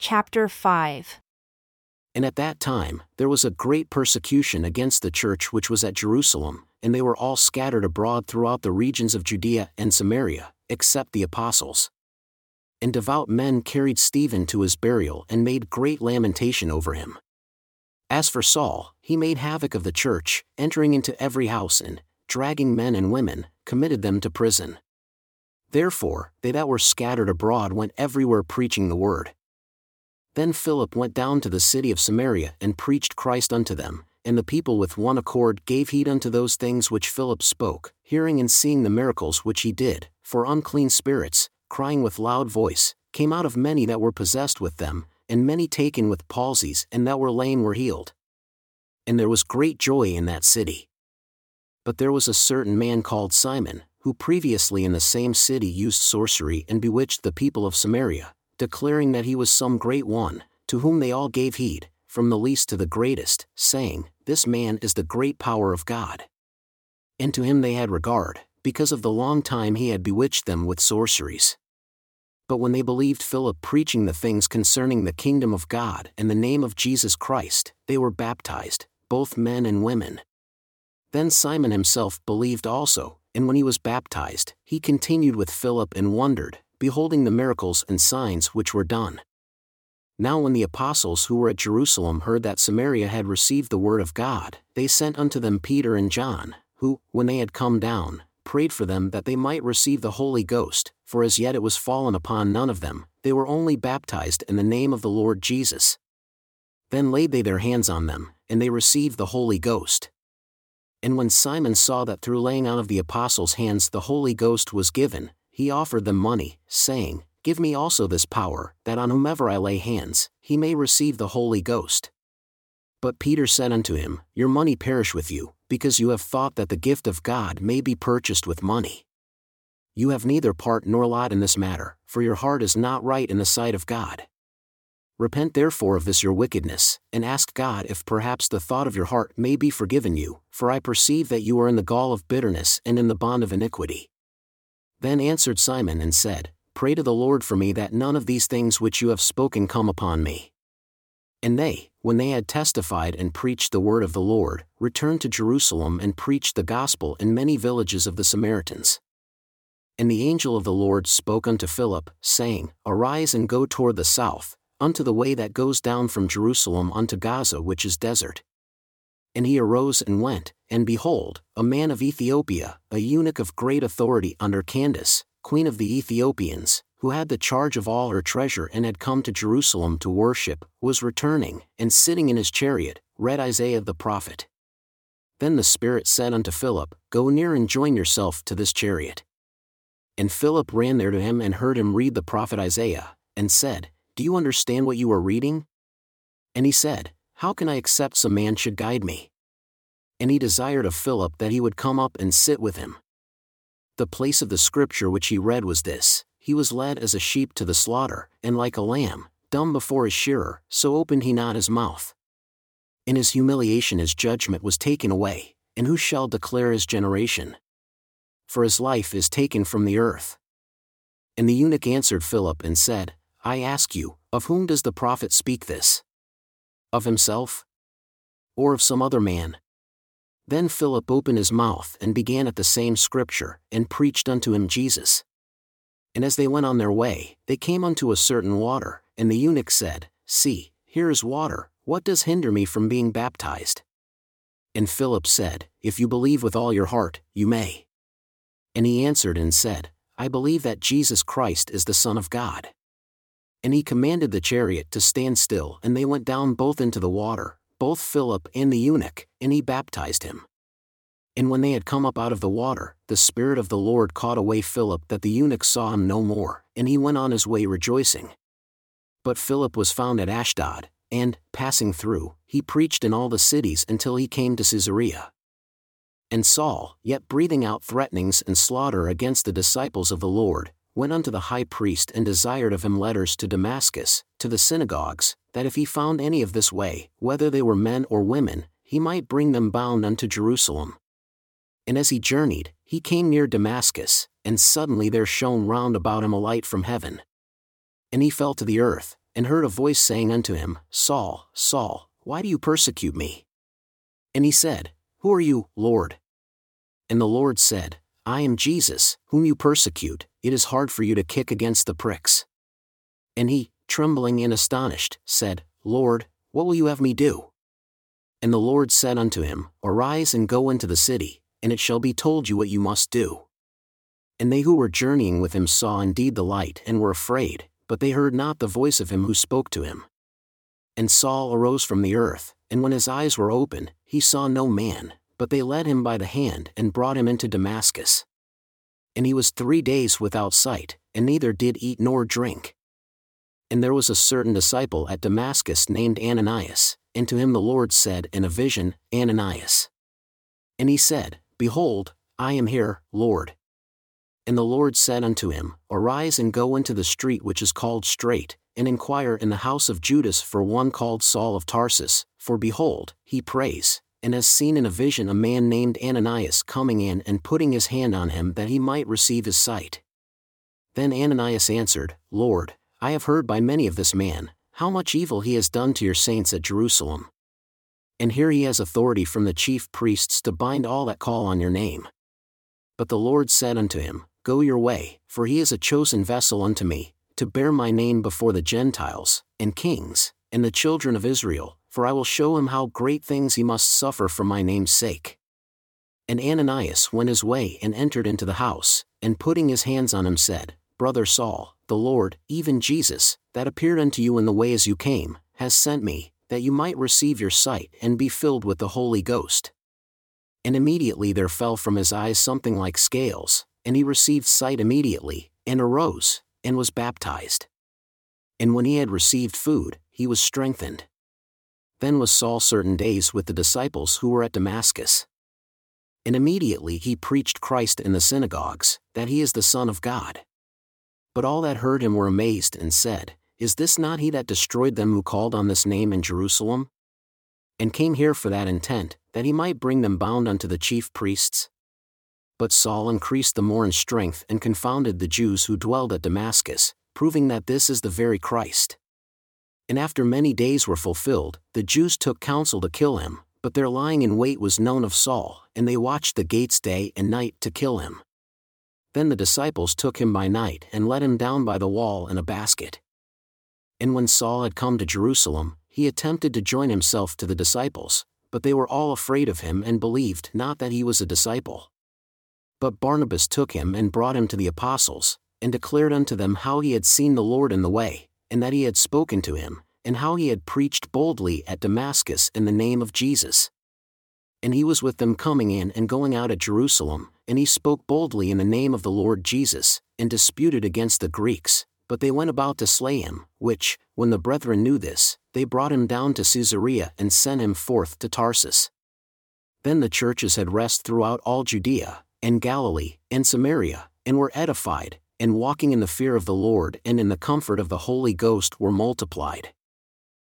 Chapter 5 And at that time, there was a great persecution against the church which was at Jerusalem, and they were all scattered abroad throughout the regions of Judea and Samaria, except the apostles. And devout men carried Stephen to his burial and made great lamentation over him. As for Saul, he made havoc of the church, entering into every house and, dragging men and women, committed them to prison. Therefore, they that were scattered abroad went everywhere preaching the word. Then Philip went down to the city of Samaria and preached Christ unto them, and the people with one accord gave heed unto those things which Philip spoke, hearing and seeing the miracles which he did, for unclean spirits, crying with loud voice, came out of many that were possessed with them, and many taken with palsies and that were lame were healed. And there was great joy in that city. But there was a certain man called Simon, who previously in the same city used sorcery and bewitched the people of Samaria, declaring that he was some great one, to whom they all gave heed, from the least to the greatest, saying, This man is the great power of God. And to him they had regard, because of the long time he had bewitched them with sorceries. But when they believed Philip preaching the things concerning the kingdom of God and the name of Jesus Christ, they were baptized, both men and women. Then Simon himself believed also, and when he was baptized, he continued with Philip and wondered, beholding the miracles and signs which were done. Now, when the apostles who were at Jerusalem heard that Samaria had received the word of God, they sent unto them Peter and John, who, when they had come down, prayed for them that they might receive the Holy Ghost, for as yet it was fallen upon none of them, they were only baptized in the name of the Lord Jesus. Then laid they their hands on them, and they received the Holy Ghost. And when Simon saw that through laying on of the apostles' hands the Holy Ghost was given, he offered them money, saying, Give me also this power, that on whomever I lay hands, he may receive the Holy Ghost. But Peter said unto him, Your money perish with you, because you have thought that the gift of God may be purchased with money. You have neither part nor lot in this matter, for your heart is not right in the sight of God. Repent therefore of this your wickedness, and ask God if perhaps the thought of your heart may be forgiven you, for I perceive that you are in the gall of bitterness and in the bond of iniquity. Then answered Simon and said, Pray to the Lord for me that none of these things which you have spoken come upon me. And they, when they had testified and preached the word of the Lord, returned to Jerusalem and preached the gospel in many villages of the Samaritans. And the angel of the Lord spoke unto Philip, saying, Arise and go toward the south, unto the way that goes down from Jerusalem unto Gaza, which is desert. And he arose and went, and behold, a man of Ethiopia, a eunuch of great authority under Candace, queen of the Ethiopians, who had the charge of all her treasure and had come to Jerusalem to worship, was returning, and sitting in his chariot, read Isaiah the prophet. Then the Spirit said unto Philip, Go near and join yourself to this chariot. And Philip ran there to him and heard him read the prophet Isaiah, and said, Do you understand what you are reading? And he said, How can I accept some man should guide me? And he desired of Philip that he would come up and sit with him. The place of the scripture which he read was this He was led as a sheep to the slaughter, and like a lamb, dumb before his shearer, so opened he not his mouth. In his humiliation his judgment was taken away, and who shall declare his generation? For his life is taken from the earth. And the eunuch answered Philip and said, I ask you, of whom does the prophet speak this? Of himself? Or of some other man? Then Philip opened his mouth and began at the same scripture, and preached unto him Jesus. And as they went on their way, they came unto a certain water, and the eunuch said, See, here is water, what does hinder me from being baptized? And Philip said, If you believe with all your heart, you may. And he answered and said, I believe that Jesus Christ is the Son of God. And he commanded the chariot to stand still, and they went down both into the water, both Philip and the eunuch, and he baptized him. And when they had come up out of the water, the Spirit of the Lord caught away Philip that the eunuch saw him no more, and he went on his way rejoicing. But Philip was found at Ashdod, and, passing through, he preached in all the cities until he came to Caesarea. And Saul, yet breathing out threatenings and slaughter against the disciples of the Lord, went unto the high priest and desired of him letters to Damascus, to the synagogues, that if he found any of this way, whether they were men or women, he might bring them bound unto Jerusalem. And as he journeyed, he came near Damascus, and suddenly there shone round about him a light from heaven. And he fell to the earth, and heard a voice saying unto him, Saul, Saul, why do you persecute me? And he said, Who are you, Lord? And the Lord said, I am Jesus, whom you persecute, it is hard for you to kick against the pricks. And he, trembling and astonished, said, Lord, what will you have me do? And the Lord said unto him, Arise and go into the city, and it shall be told you what you must do. And they who were journeying with him saw indeed the light and were afraid, but they heard not the voice of him who spoke to him. And Saul arose from the earth, and when his eyes were open, he saw no man, but they led him by the hand and brought him into Damascus. And he was three days without sight, and neither did eat nor drink. And there was a certain disciple at Damascus named Ananias, and to him the Lord said in a vision, Ananias. And he said, Behold, I am here, Lord. And the Lord said unto him, Arise and go into the street which is called Straight, and inquire in the house of Judas for one called Saul of Tarsus, for behold, he prays, and has seen in a vision a man named Ananias coming in and putting his hand on him that he might receive his sight. Then Ananias answered, Lord, I have heard by many of this man, how much evil he has done to your saints at Jerusalem. And here he has authority from the chief priests to bind all that call on your name. But the Lord said unto him, Go your way, for he is a chosen vessel unto me, to bear my name before the Gentiles, and kings, and the children of Israel, for I will show him how great things he must suffer for my name's sake. And Ananias went his way and entered into the house, and putting his hands on him said, Brother Saul, the Lord, even Jesus, that appeared unto you in the way as you came, has sent me, that you might receive your sight and be filled with the Holy Ghost. And immediately there fell from his eyes something like scales, and he received sight immediately, and arose, and was baptized. And when he had received food, he was strengthened. Then was Saul certain days with the disciples who were at Damascus. And immediately he preached Christ in the synagogues, that he is the Son of God. But all that heard him were amazed and said, Is this not he that destroyed them who called on this name in Jerusalem? And came here for that intent, that he might bring them bound unto the chief priests? But Saul increased the more in strength and confounded the Jews who dwelled at Damascus, proving that this is the very Christ. And after many days were fulfilled, the Jews took counsel to kill him, but their lying in wait was known of Saul, and they watched the gates day and night to kill him. Then the disciples took him by night and let him down by the wall in a basket. And when Saul had come to Jerusalem, he attempted to join himself to the disciples, but they were all afraid of him and believed not that he was a disciple. But Barnabas took him and brought him to the apostles, and declared unto them how he had seen the Lord in the way, and that he had spoken to him, and how he had preached boldly at Damascus in the name of Jesus. And he was with them coming in and going out at Jerusalem, and he spoke boldly in the name of the Lord Jesus, and disputed against the Greeks, but they went about to slay him, which, when the brethren knew this, they brought him down to Caesarea and sent him forth to Tarsus. Then the churches had rest throughout all Judea, and Galilee, and Samaria, and were edified, and walking in the fear of the Lord and in the comfort of the Holy Ghost were multiplied.